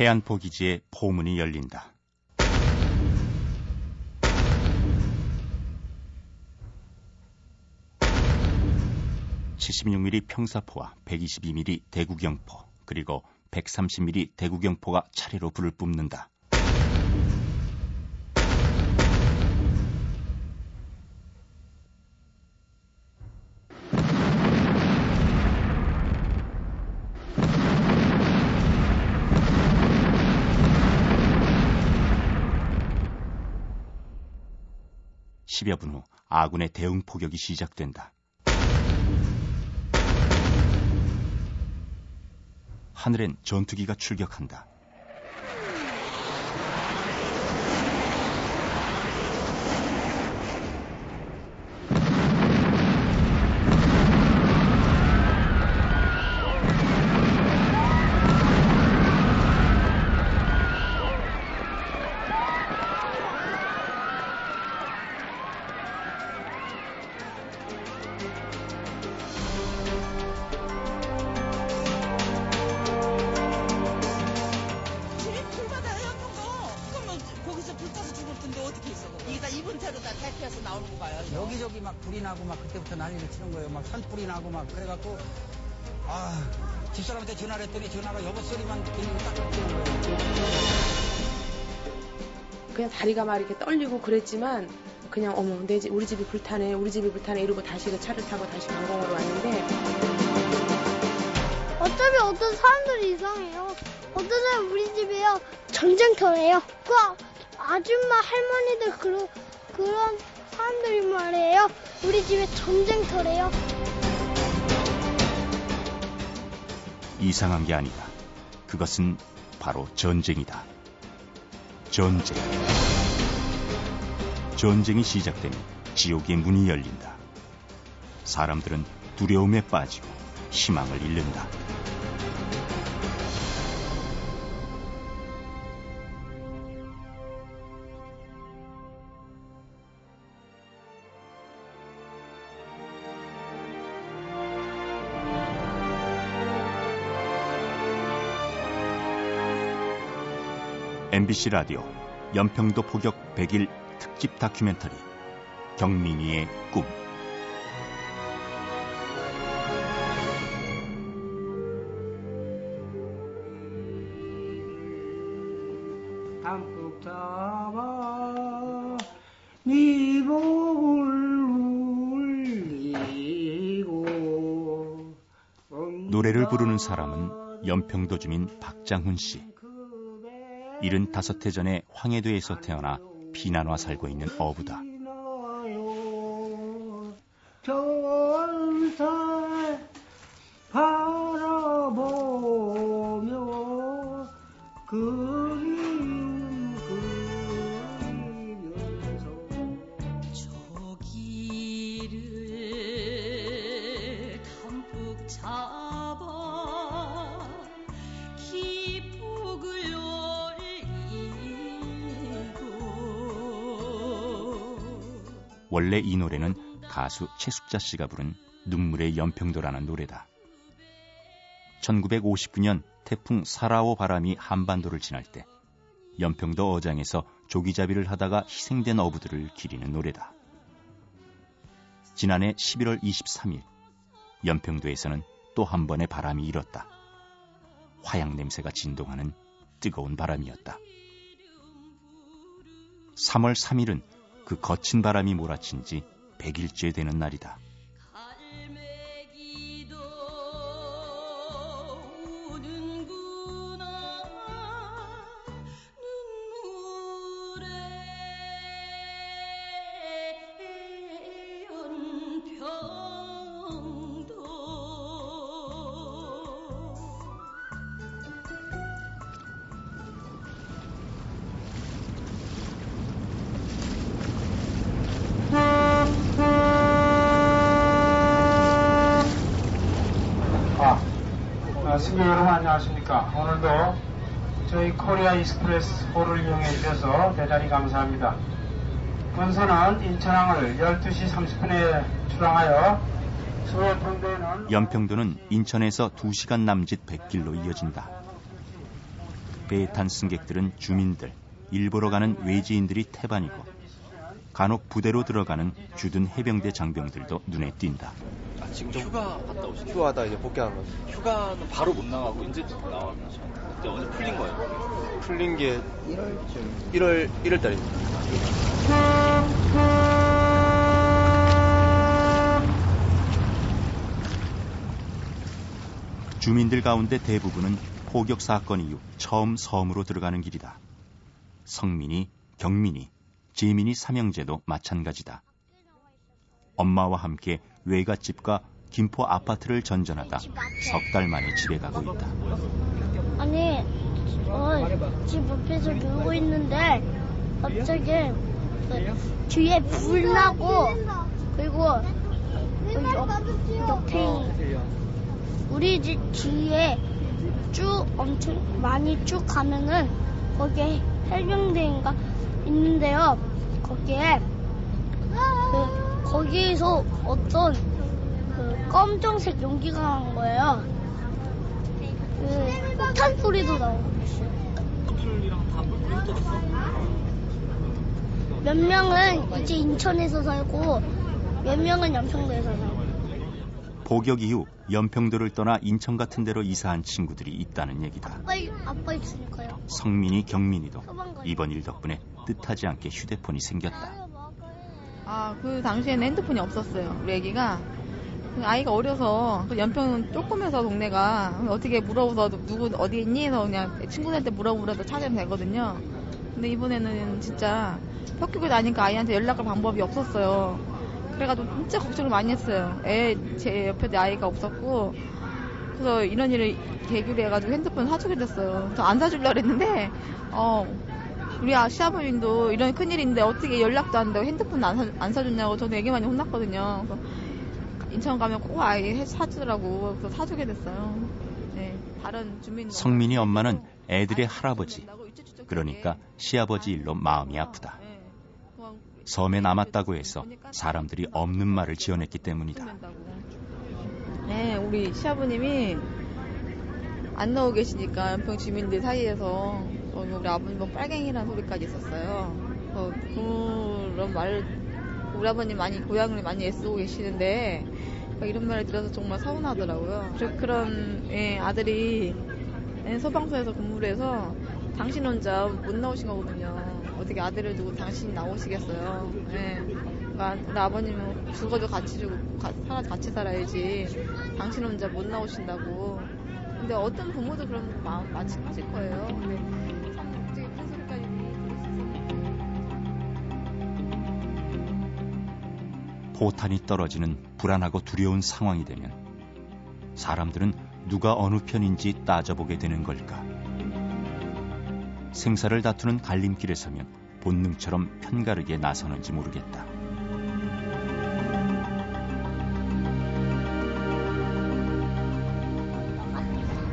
해안포 기지의 포문이 열린다. 76mm 평사포와 122mm 대구경포 그리고 130mm 대구경포가 차례로 불을 뿜는다. 십여 분 후 아군의 대응 포격이 시작된다. 하늘엔 전투기가 출격한다. 그냥 다리가 막 이렇게 떨리고 그랬지만 그냥 어머 내 집, 우리 집이 불타네 우리 집이 불타네 이러고 다시 그 차를 타고 다시 방공으로 왔는데 어차피 어떤 사람들이 이상해요. 어떤 사람 우리 집에요 전쟁터래요. 그 아줌마 할머니들 그런 그런 사람들이 말이에요. 우리 집에 전쟁터래요. 이상한 게 아니다. 그것은 바로 전쟁이다. 전쟁. 전쟁이 시작되면 지옥의 문이 열린다. 사람들은 두려움에 빠지고 희망을 잃는다. MBC 라디오 연평도 포격 100일 특집 다큐멘터리 경민이의 꿈 담뿍 잡아 네 목을 울리고 노래를 부르는 사람은 연평도 주민 박장훈 씨. 75해 전에 황해도에서 태어나 비난와 살고 있는 어부다. 원래 이 노래는 가수 최숙자 씨가 부른 눈물의 연평도라는 노래다. 1959년 태풍 사라오 바람이 한반도를 지날 때 연평도 어장에서 조기잡이를 하다가 희생된 어부들을 기리는 노래다. 지난해 11월 23일 연평도에서는 또 한 번의 바람이 일었다. 화약 냄새가 진동하는 뜨거운 바람이었다. 3월 3일은 그 거친 바람이 몰아친 지 100일째 되는 날이다. 아, 승객 여러분 안녕하십니까. 오늘도 저희 코리아 익스프레스 호를 이용해 주셔서 대단히 감사합니다. 본선은 인천항을 12시 30분에 출항하여 연평도는 인천에서 2시간 남짓 뱃길로 이어진다. 배에 탄 승객들은 주민들, 일보러 가는 외지인들이 태반이고 간혹 부대로 들어가는 주둔 해병대 장병들도 눈에 띈다. 아, 지금 좀 휴가 갔다 오신 휴가하다 이제 복귀하는 거죠. 휴가는 바로 못 나가고 이제 나왔나? 이제 언제 풀린 거예요? 풀린 게 1월쯤. 1월 1월 달입니다. 주민들 가운데 대부분은 포격 사건 이후 처음 섬으로 들어가는 길이다. 성민이, 경민이, 재민이 삼형제도 마찬가지다. 엄마와 함께 외갓집과 김포 아파트를 전전하다 석 달 만에 집에 가고 있다. 아니, 어, 집 앞에서 놀고 있는데 갑자기 그 뒤에 불 나고 그리고 옆에 우리 집 뒤에 쭉 엄청 많이 쭉 가면은 거기에 해병대인가 있는데요. 거기에 그 거기에서 어떤 그 검정색 연기가 난 거예요. 그 폭탄 소리도 나오고 몇 명은 이제 인천에서 살고 몇 명은 연평도에서 살고 포격 이후 연평도를 떠나 인천 같은 데로 이사한 친구들이 있다는 얘기다. 아빠, 아빠 있으니까요. 성민이, 경민이도. 이번 일 덕분에 뜻하지 않게 휴대폰이 생겼다. 아, 그 당시에는 핸드폰이 없었어요. 우리 애기가. 그 아이가 어려서 그 연평 조금해서 동네가 어떻게 물어보서 누구 어디 있니 해서 그냥 친구들한테 물어보라도 찾으면 되거든요. 근데 이번에는 진짜 혁교에 다니까 아이한테 연락할 방법이 없었어요. 그래가지고 진짜 걱정을 많이 했어요. 애, 제 옆에 내 아이가 없었고 그래서 이런 일을 계기로 해가지고 핸드폰 사주게 됐어요. 저 안 사주려고 그랬는데 어 우리 아, 시아버님도 이런 큰일인데 어떻게 연락도 안 되고 핸드폰 안, 사, 안 사줬냐고 저도 되게 많이 혼났거든요. 인천 가면 꼭 아이 해- 사주라고 그래서 사주게 됐어요. 네, 다른 주민 성민이 엄마는 애들의 할아버지, 그러니까 시아버지 일로 마음이 아프다. 네, 섬에 남았다고 해서 사람들이 없는 말을 지어냈기 때문이다. 네, 우리 시아버님이 안 나오고 계시니까 연평 주민들 사이에서 어, 우리 아버님 뭐 빨갱이라는 소리까지 있었어요. 어, 그런 말 우리 아버님 많이 고향을 많이 애쓰고 계시는데 어, 이런 말을 들어서 정말 서운하더라고요. 그, 그런 예, 아들이 예, 소방서에서 근무를 해서 당신 혼자 못 나오신 거거든요. 어떻게 아들을 두고 당신이 나오시겠어요. 예. 그러니까 아버님은 죽어도 같이 죽고 가- 살아 같이 살아야지. 당신 혼자 못 나오신다고. 근데 어떤 부모도 그런 마음 마찬가지일 거예요. 근데 포탄이 떨어지는 불안하고 두려운 상황이 되면 사람들은 누가 어느 편인지 따져보게 되는 걸까? 생사를 다투는 갈림길에 서면 본능처럼 편가르게 나서는지 모르겠다.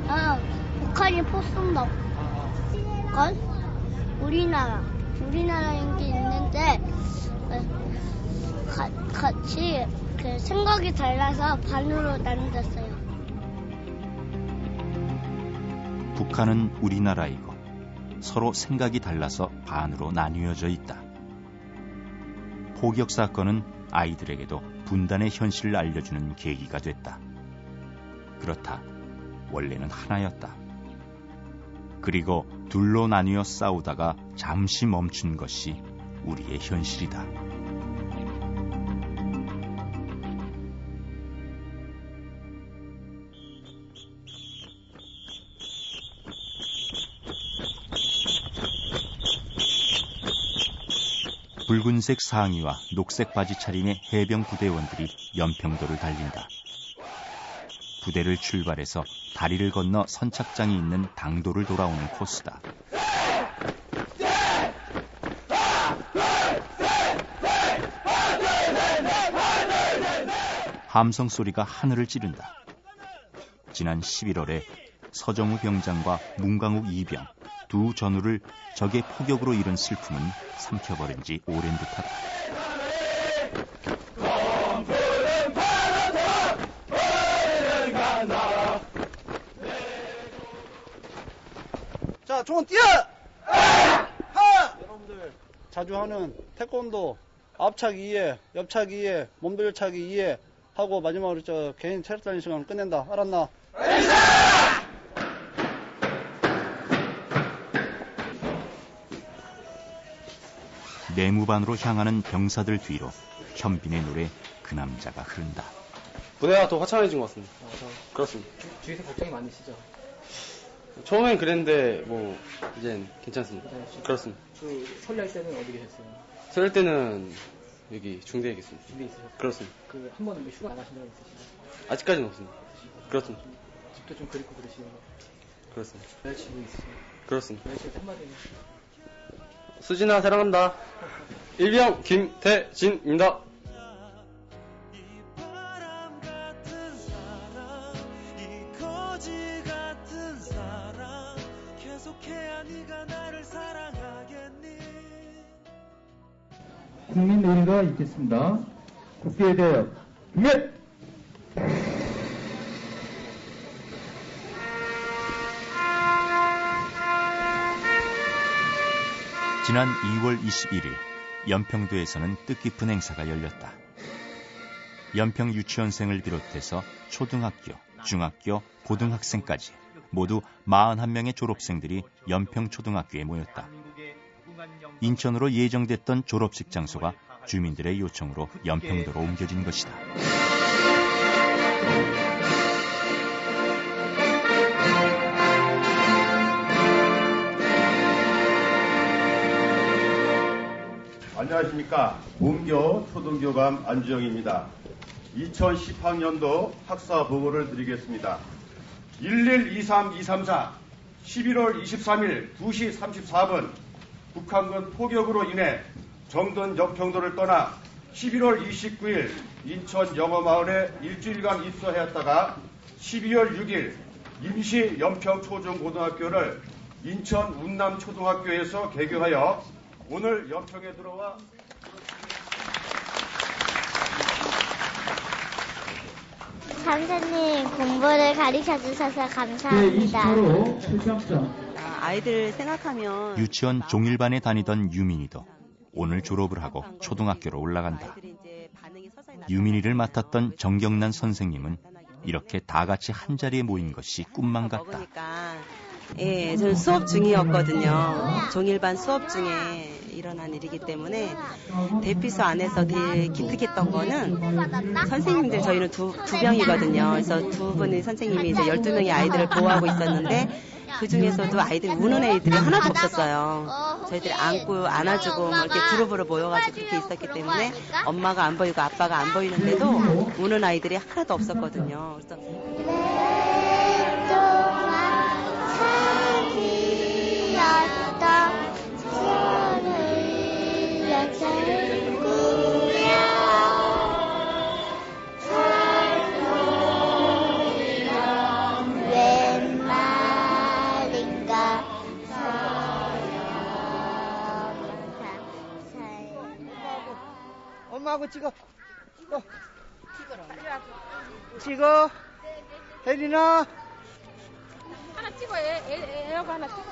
아, 북한이 포쏜다. 건 우리나라, 우리나라인 게 있는데 어, 가- 같이 그 생각이 달라서 반으로 나뉘었어요. 북한은 우리나라이고 서로 생각이 달라서 반으로 나뉘어져 있다. 포격 사건은 아이들에게도 분단의 현실을 알려주는 계기가 됐다. 그렇다. 원래는 하나였다. 그리고 둘로 나뉘어 싸우다가 잠시 멈춘 것이 우리의 현실이다. 붉은색 상의와 녹색 바지 차림의 해병 부대원들이 연평도를 달린다. 부대를 출발해서 다리를 건너 선착장이 있는 당도를 돌아오는 코스다. 함성 소리가 하늘을 찌른다. 지난 11월에 서정우 병장과 문강욱 이병 두 전우를 적의 포격으로 잃은 슬픔은 삼켜버린 지 오랜 듯하다. 자, 자, 총 뛰어! 하! 여러분들 자주 하는 태권도 앞차기 2회, 옆차기 2회, 몸돌차기 2회 하고 마지막으로 저 개인 체력 단련 시간을 끝낸다. 알았나? 내무반으로 향하는 병사들 뒤로 현빈의 노래 그 남자가 흐른다. 부대가 더 화창해진 것 같습니다. 그렇습니다. 주위에서 걱정이 많으시죠? 처음엔 그랬는데 뭐 이젠 괜찮습니다. 그렇습니다. 그 설날 때는 어디 계셨어요? 설날 때는 여기 중대에 있겠습니다. 집에 있으셨어요? 그렇습니다. 그 한 번은 뭐 휴가 나가신 적 있으시나요? 아직까지는 없습니다. 그렇습니다. 집도 좀 그립고 그러시는 거. 그렇습니다. 여자친구 있으세요? 그렇습니다. 여자친구 한마디 수진아 사랑한다. 일병 김태진입니다. 국민 노래가 있겠습니다. 국기에 대하여 준비! 지난 2월 21일 연평도에서는 뜻깊은 행사가 열렸다. 연평 유치원생을 비롯해서 초등학교, 중학교, 고등학생까지 모두 41명의 졸업생들이 연평 초등학교에 모였다. 인천으로 예정됐던 졸업식 장소가 주민들의 요청으로 연평도로 옮겨진 것이다. 안녕하십니까. 문교 초등교감 안주영입니다. 2010학년도 학사 보고를 드리겠습니다. 1123-234 11월 23일 2시 34분 북한군 포격으로 인해 정든 연평도를 떠나 11월 29일 인천 영어마을에 일주일간 입소하였다가 12월 6일 임시 연평 초중고등학교를 인천 운남 초등학교에서 개교하여 오늘 연평에 들어와 선생님 공부를 가르쳐 주셔서 감사합니다. 아이들 생각하면 유치원 종일반에 다니던 유민이도 오늘 졸업을 하고 초등학교로 올라간다. 유민이를 맡았던 정경란 선생님은 이렇게 다 같이 한 자리에 모인 것이 꿈만 같다. 예, 저는 수업 중이었거든요. 종일반 수업 중에 일어난 일이기 때문에 대피소 안에서 되게 기특했던 거는 선생님들 저희는 두, 두 병이거든요. 그래서 두 분의 선생님이 이제 12명의 아이들을 보호하고 있었는데 그 중에서도 아이들 우는 애들이 하나도 없었어요. 저희들이 안고 안아주고 뭐 이렇게 그룹으로 모여가지고 그렇게 있었기 때문에 엄마가 안 보이고 아빠가 안 보이는데도 우는 아이들이 하나도 없었거든요. 그래서 하고 찍어. 찍어. 찍어. 혜린아. 하나 찍어, 애, 애, 애하고 하나 찍어.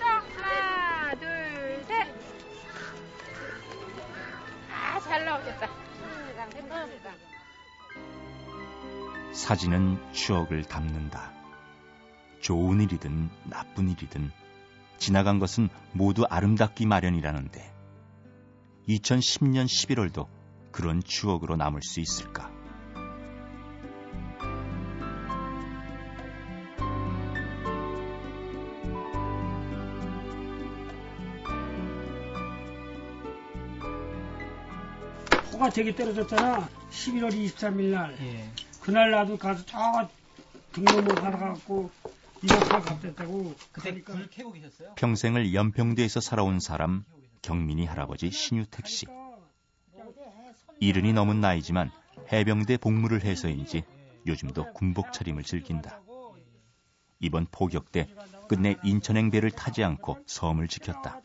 떠. 하나, 둘, 셋. 아, 잘 나오겠다. 사진은 추억을 담는다. 좋은 일이든 나쁜 일이든 지나간 것은 모두 아름답기 마련이라는데 2010년 11월도 그런 추억으로 남을 수 있을까? 포가 되게 떨어졌잖아. 11월 23일 날. 그날 나도 가서 저 등록문 가갖고 이렇게 갚겠다고. 그때 불 켜고 계셨어요? 평생을 연평도에서 살아온 사람 경민이 할아버지 신유택 씨. 이른이 넘은 나이지만 해병대 복무를 해서인지 요즘도 군복 차림을 즐긴다. 이번 포격 때 끝내 인천행 배를 타지 않고 섬을 지켰다.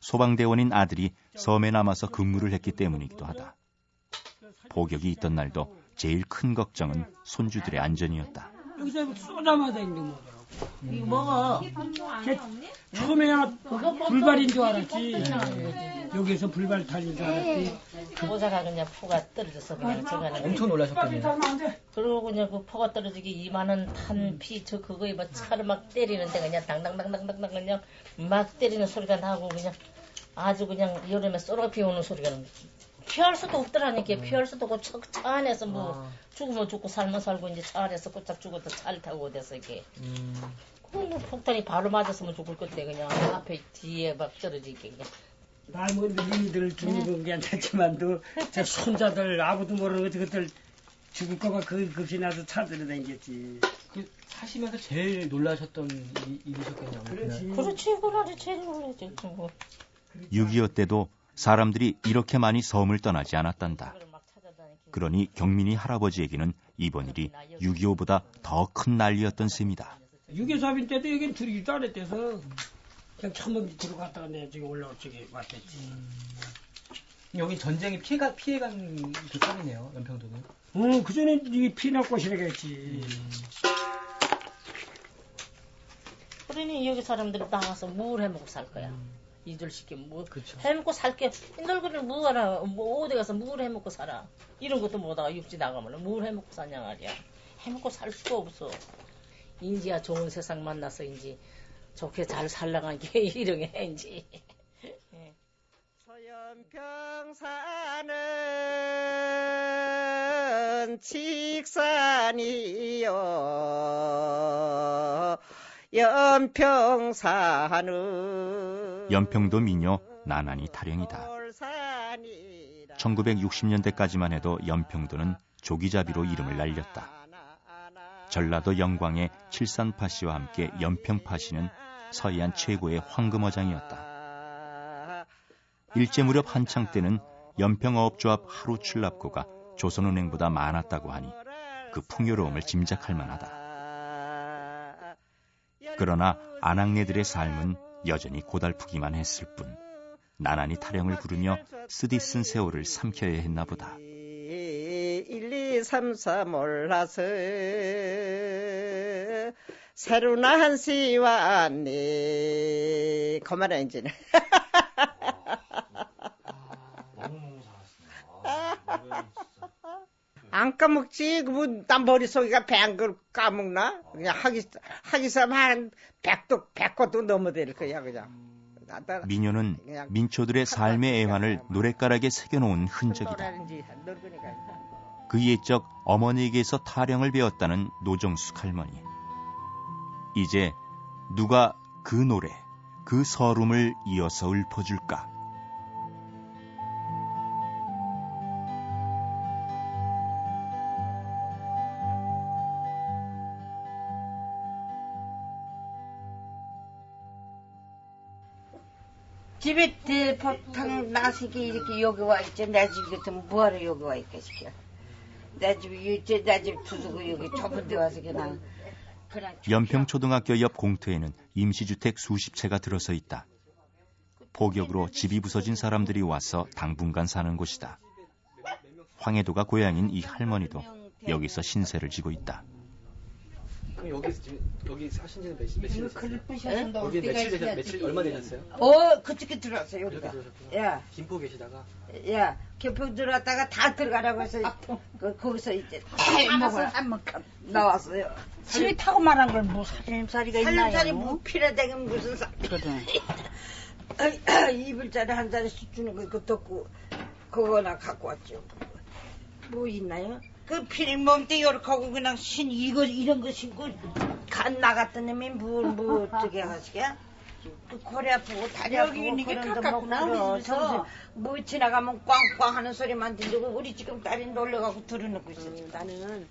소방대원인 아들이 섬에 남아서 근무를 했기 때문이기도 하다. 포격이 있던 날도 제일 큰 걱정은 손주들의 안전이었다. 여기서 쏘자마자 이제 뭐더라고. 이거 먹어. 걔 처음에야 불발인 줄 알았지. 여기서 불발 달린 줄 알았지. 보사가 그냥 포가 떨어져서 그냥 저거는 엄청 놀라셨겠네요. 그리고 그냥 그 포가 떨어지기 이만한 탄피 저 그거에 막 차를 막 때리는데 그냥 당당당당당당 그냥 막 때리는 소리가 나고 그냥 아주 그냥 여름에 쏘라 피우는 소리가 나. 피할 수도 없더라니까 피할 수도 없고 차, 차 안에서 뭐 죽으면 죽고 살면 살고 이제 차 안에서 꽂짝 죽어도 차를 타고 어디서 이게 그뭐 폭탄이 바로 맞았으면 죽을 건데 그냥 앞에 뒤에 막 떨어지게 그냥 나뭐 니들 죽이는 게 괜찮지만도 저 손자들 아무도 모르는 그것들 죽을 거가 그 급이 나서 찾으러 다녔지. 그 사시면서 제일 놀라셨던 일- 일이셨겠네요. 그날. 그렇지 그날이 제일 놀랐지 뭐. 6.25 때도 사람들이 이렇게 많이 섬을 떠나지 않았단다. 그러니 경민이 할아버지에게는 이번 일이 6.25보다 더 큰 난리였던 셈이다. 6.23인 때도 여긴 들이기도 안 했대서 그냥 천문 밑으로 갔다가 내 지금 올라올 적에 왔댔지. 여기 전쟁이 피해가 피해간 그 섬이네요. 연평도는. 응, 그 전에 이 피나꽃이라겠지. 그러니 여기 사람들이 나가서 뭘 해먹고 살 거야. 이들 시키 뭐 해먹고 살게. 너희들은 뭐 하나 뭐 어디 가서 뭘 해먹고 살아? 이런 것도 못하고 육지 나가면 뭘 해먹고 사냐 말이야. 해먹고 살 수가 없어. 인지야 좋은 세상 만나서 인지. 좋게 잘 살라간 게 이런 게 인지. 소연평산은 직산이요 연평산은 연평도 미녀 나난이 타령이다. 1960년대까지만 해도 연평도는 조기자비로 이름을 날렸다. 전라도 영광의 칠산파씨와 함께 연평파씨는 서해안 최고의 황금어장이었다. 일제 무렵 한창 때는 연평어업조합 하루 출납고가 조선은행보다 많았다고 하니 그 풍요로움을 짐작할 만하다. 그러나 안악내들의 삶은 여전히 고달프기만 했을 뿐 나란히 타령을 부르며 쓰디쓴 세월을 삼켜야 했나 보다. 1, 2, 3, 4 몰라서 새로 나 한 시 왔네 그만해 이제는 안 까먹지 그뭐난 머릿속에가 배안걸 까먹나 그냥 하기 하기삼 한 백도 백것도 넘어될 거야 그냥 미녀는 그냥 민초들의 삶의 애환을 노랫가락에 새겨놓은 흔적이다. 그 옛적 어머니에게서 타령을 배웠다는 노정숙 할머니. 이제 누가 그 노래, 그 서름을 이어서 읊어줄까? 집에 대폭탄 나시기 이렇게 여기 와 있지 내 집 같으면 뭐하러 여기 와 있겠어 내 집이 이제 내집 두두고 여기 좁은 데 와서 그냥 그냥 연평초등학교 옆 공터에는 임시주택 수십 채가 들어서 있다. 폭격으로 집이 부서진 사람들이 와서 당분간 사는 곳이다. 황해도가 고향인 이 할머니도 여기서 신세를 지고 있다. 그럼 여기 지금 여기 사신 지는 며칠 며칠 됐어요? 여기 며칠 되셨 며칠 얼마 되셨어요? 어 그저께 들어왔어요 여기 여기가 들어오셨구나. 야 김포 계시다가 야, 개평 들어왔다가 다 들어가라고 해서 그, 거기서 이제 다 먹어요. 한만큼 나왔어요. 집에 타고 말한 걸 뭐 살림살이가 있나요? 살림살이 뭐 필요되긴 무슨 살. 그래. 이불짜리 한 자리씩 주는 거 그것도 없고 그거나 갖고 왔죠. 뭐 있나요? 그 필 몸뚱이 이렇게 하고 그냥 신 이거 이런 거 신고 간 나갔던 놈이 뭘뭐 어떻게 하시게? 그 허리 아프고 다리 여기 아프고 있는 게 그런데 가깝구나, 뭐 우리 집에서. 그러서 뭐 지나가면 꽝꽝 하는 소리만 들리고 우리 지금 딸이 놀러 가고 들어놓고 있어. 음, 나는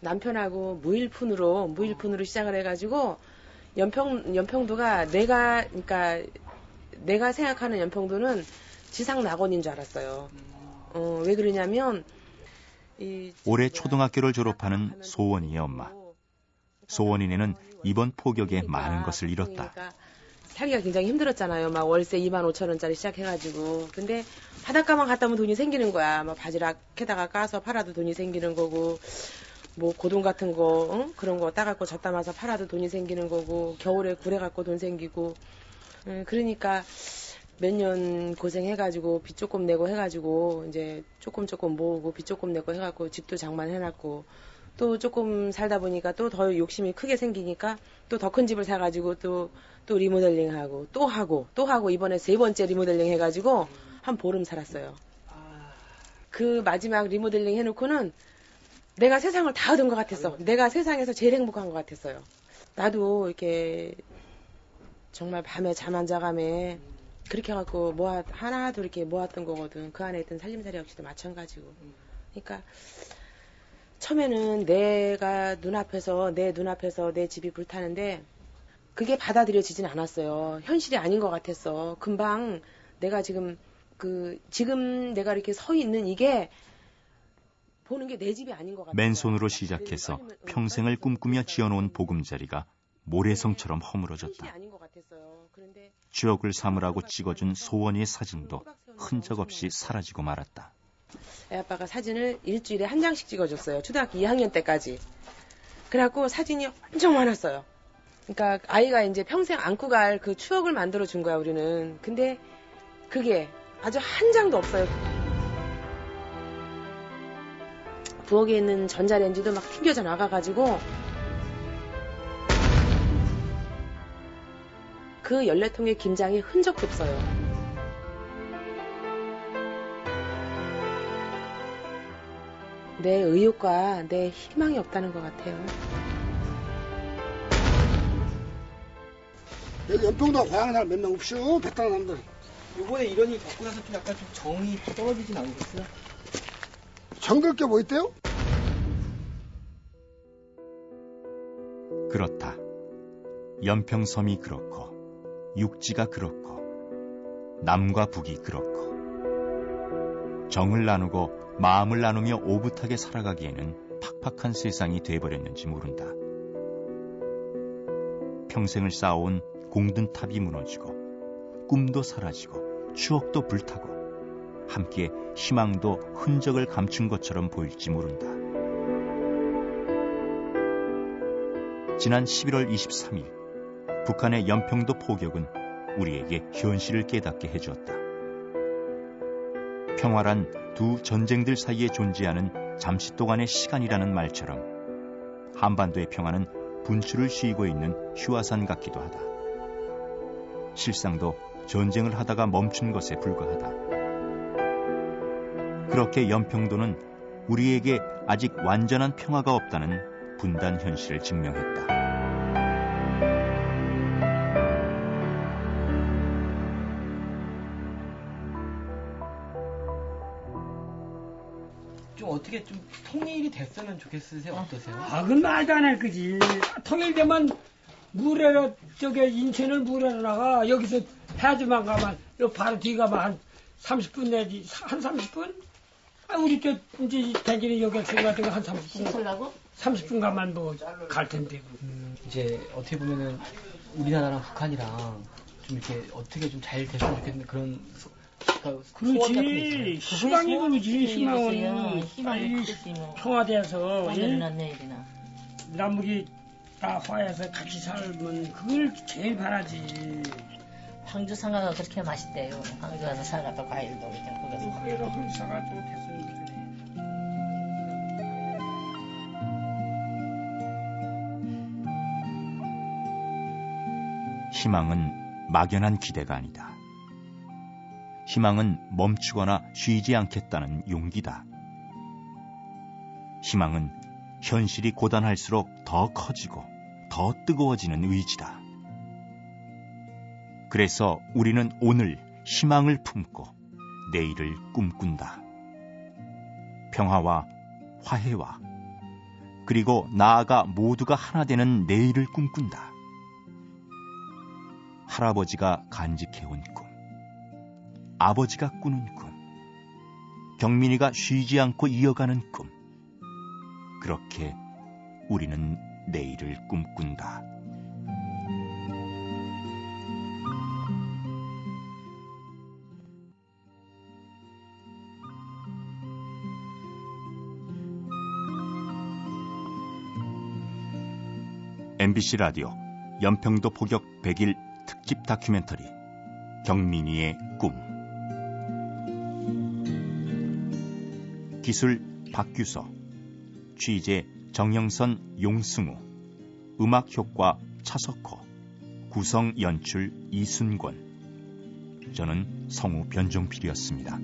남편하고 무일푼으로 무일푼으로 시작을 해가지고 연평 연평도가 내가 그러니까 내가 생각하는 연평도는 지상 낙원인 줄 알았어요. 어, 왜 그러냐면 이 올해 초등학교를 졸업하는 소원이의 엄마. 소원이네는 이번 포격에 많은 것을 잃었다. 살기가 굉장히 힘들었잖아요. 막 월세 2만 5천 원짜리 시작해가지고. 근데 바닷가만 갔다 오면 돈이 생기는 거야. 막 바지락에다가 까서 팔아도 돈이 생기는 거고. 뭐 고동 같은 거 응? 그런 거 따갖고 젖 담아서 팔아도 돈이 생기는 거고 겨울에 구래 갖고 돈 생기고 음, 그러니까 몇 년 고생해가지고 빚 조금 내고 해가지고 이제 조금 조금 모으고 빚 조금 내고 해갖고 집도 장만해놨고 또 조금 살다 보니까 또 더 욕심이 크게 생기니까 또 더 큰 집을 사가지고 또 또 리모델링하고 또 하고 또 하고 이번에 세 번째 리모델링 해가지고 한 보름 살았어요. 그 마지막 리모델링 해놓고는 내가 세상을 다 얻은 것 같았어. 내가 세상에서 제일 행복한 것 같았어요. 나도 이렇게 정말 밤에 잠 안 자감에 그렇게 해갖고 모아 하나도 이렇게 모았던 거거든. 그 안에 있던 살림살이 없이도 마찬가지고. 그러니까 처음에는 내가 눈앞에서 내 눈앞에서 내 집이 불타는데 그게 받아들여지진 않았어요. 현실이 아닌 것 같았어. 금방 내가 지금 그 지금 내가 이렇게 서 있는 이게 보는 게 내 집이 아닌 것 같아요. 맨손으로 시작해서 평생을 꿈꾸며 지어놓은 보금자리가 모래성처럼 허물어졌다. 추억을 삼으라고 찍어준 소원이의 사진도 흔적 없이 사라지고 말았다. 애 아빠가 사진을 일주일에 한 장씩 찍어줬어요. 초등학교 2학년 때까지. 그래갖고 사진이 엄청 많았어요. 그러니까 아이가 이제 평생 안고 갈 그 추억을 만들어 준 거야 우리는. 근데 그게 아주 한 장도 없어요. 부엌에 있는 전자레인지도 막 튕겨져 나가가지고 그 연료통의 김장에 흔적도 없어요. 내 의욕과 내 희망이 없다는 것 같아요. 여기 연평도 고향 사람 몇 명 없어 베트남 사람들 요번에 이런 일 겪고 나서 좀 약간 좀 정이 떨어지진 않겠어요? 정들 게뭐 있대요? 그렇다. 연평섬이 그렇고 육지가 그렇고 남과 북이 그렇고 정을 나누고 마음을 나누며 오붓하게 살아가기에는 팍팍한 세상이 돼버렸는지 모른다. 평생을 쌓아온 공든 탑이 무너지고 꿈도 사라지고 추억도 불타고 함께 희망도 흔적을 감춘 것처럼 보일지 모른다. 지난 11월 23일 북한의 연평도 포격은 우리에게 현실을 깨닫게 해주었다. 평화란 두 전쟁들 사이에 존재하는 잠시 동안의 시간이라는 말처럼 한반도의 평화는 분출을 쉬고 있는 휴화산 같기도 하다. 실상도 전쟁을 하다가 멈춘 것에 불과하다. 그렇게 연평도는 우리에게 아직 완전한 평화가 없다는 분단 현실을 증명했다. 좀 어떻게 좀 통일이 됐으면 좋겠으세요? 어떠세요? 아, 그건 말도 안 할 거지. 통일되면 물에로, 저기 인천을 물에로 나가. 여기서 해주만 가면, 요 바로 뒤 가면 한 30분 내지, 한 30분? 아, 우리 저, 이제 대진이 여기 학생 같은 거한 30분. 가고 30분 가면 뭐 갈 텐데. 이제 어떻게 보면은 우리나라랑 북한이랑 좀 이렇게 어떻게 좀 잘 됐으면 좋겠는 그런 소, 그렇지. 희망이 그러지, 희망은. 희망이 빨리. 평화돼서. 내일이나. 남북이 다 화해서 같이 살면 그걸 제일 바라지. 황주 상가가 그렇게 맛있대요. 황주 가서 사가도 과일도 그냥 거기서. 좀 됐으면 좋겠네. 희망은 막연한 기대가 아니다. 희망은 멈추거나 쉬지 않겠다는 용기다. 희망은 현실이 고단할수록 더 커지고 더 뜨거워지는 의지다. 그래서 우리는 오늘 희망을 품고 내일을 꿈꾼다. 평화와 화해와 그리고 나아가 모두가 하나 되는 내일을 꿈꾼다. 할아버지가 간직해온 꿈, 아버지가 꾸는 꿈, 경민이가 쉬지 않고 이어가는 꿈. 그렇게 우리는 내일을 꿈꾼다. MBC 라디오 연평도 포격 100일 특집 다큐멘터리 경민이의 꿈 기술 박규서 취재 정영선 용승우 음악 효과 차석호 구성 연출 이순권 저는 성우 변종필이었습니다.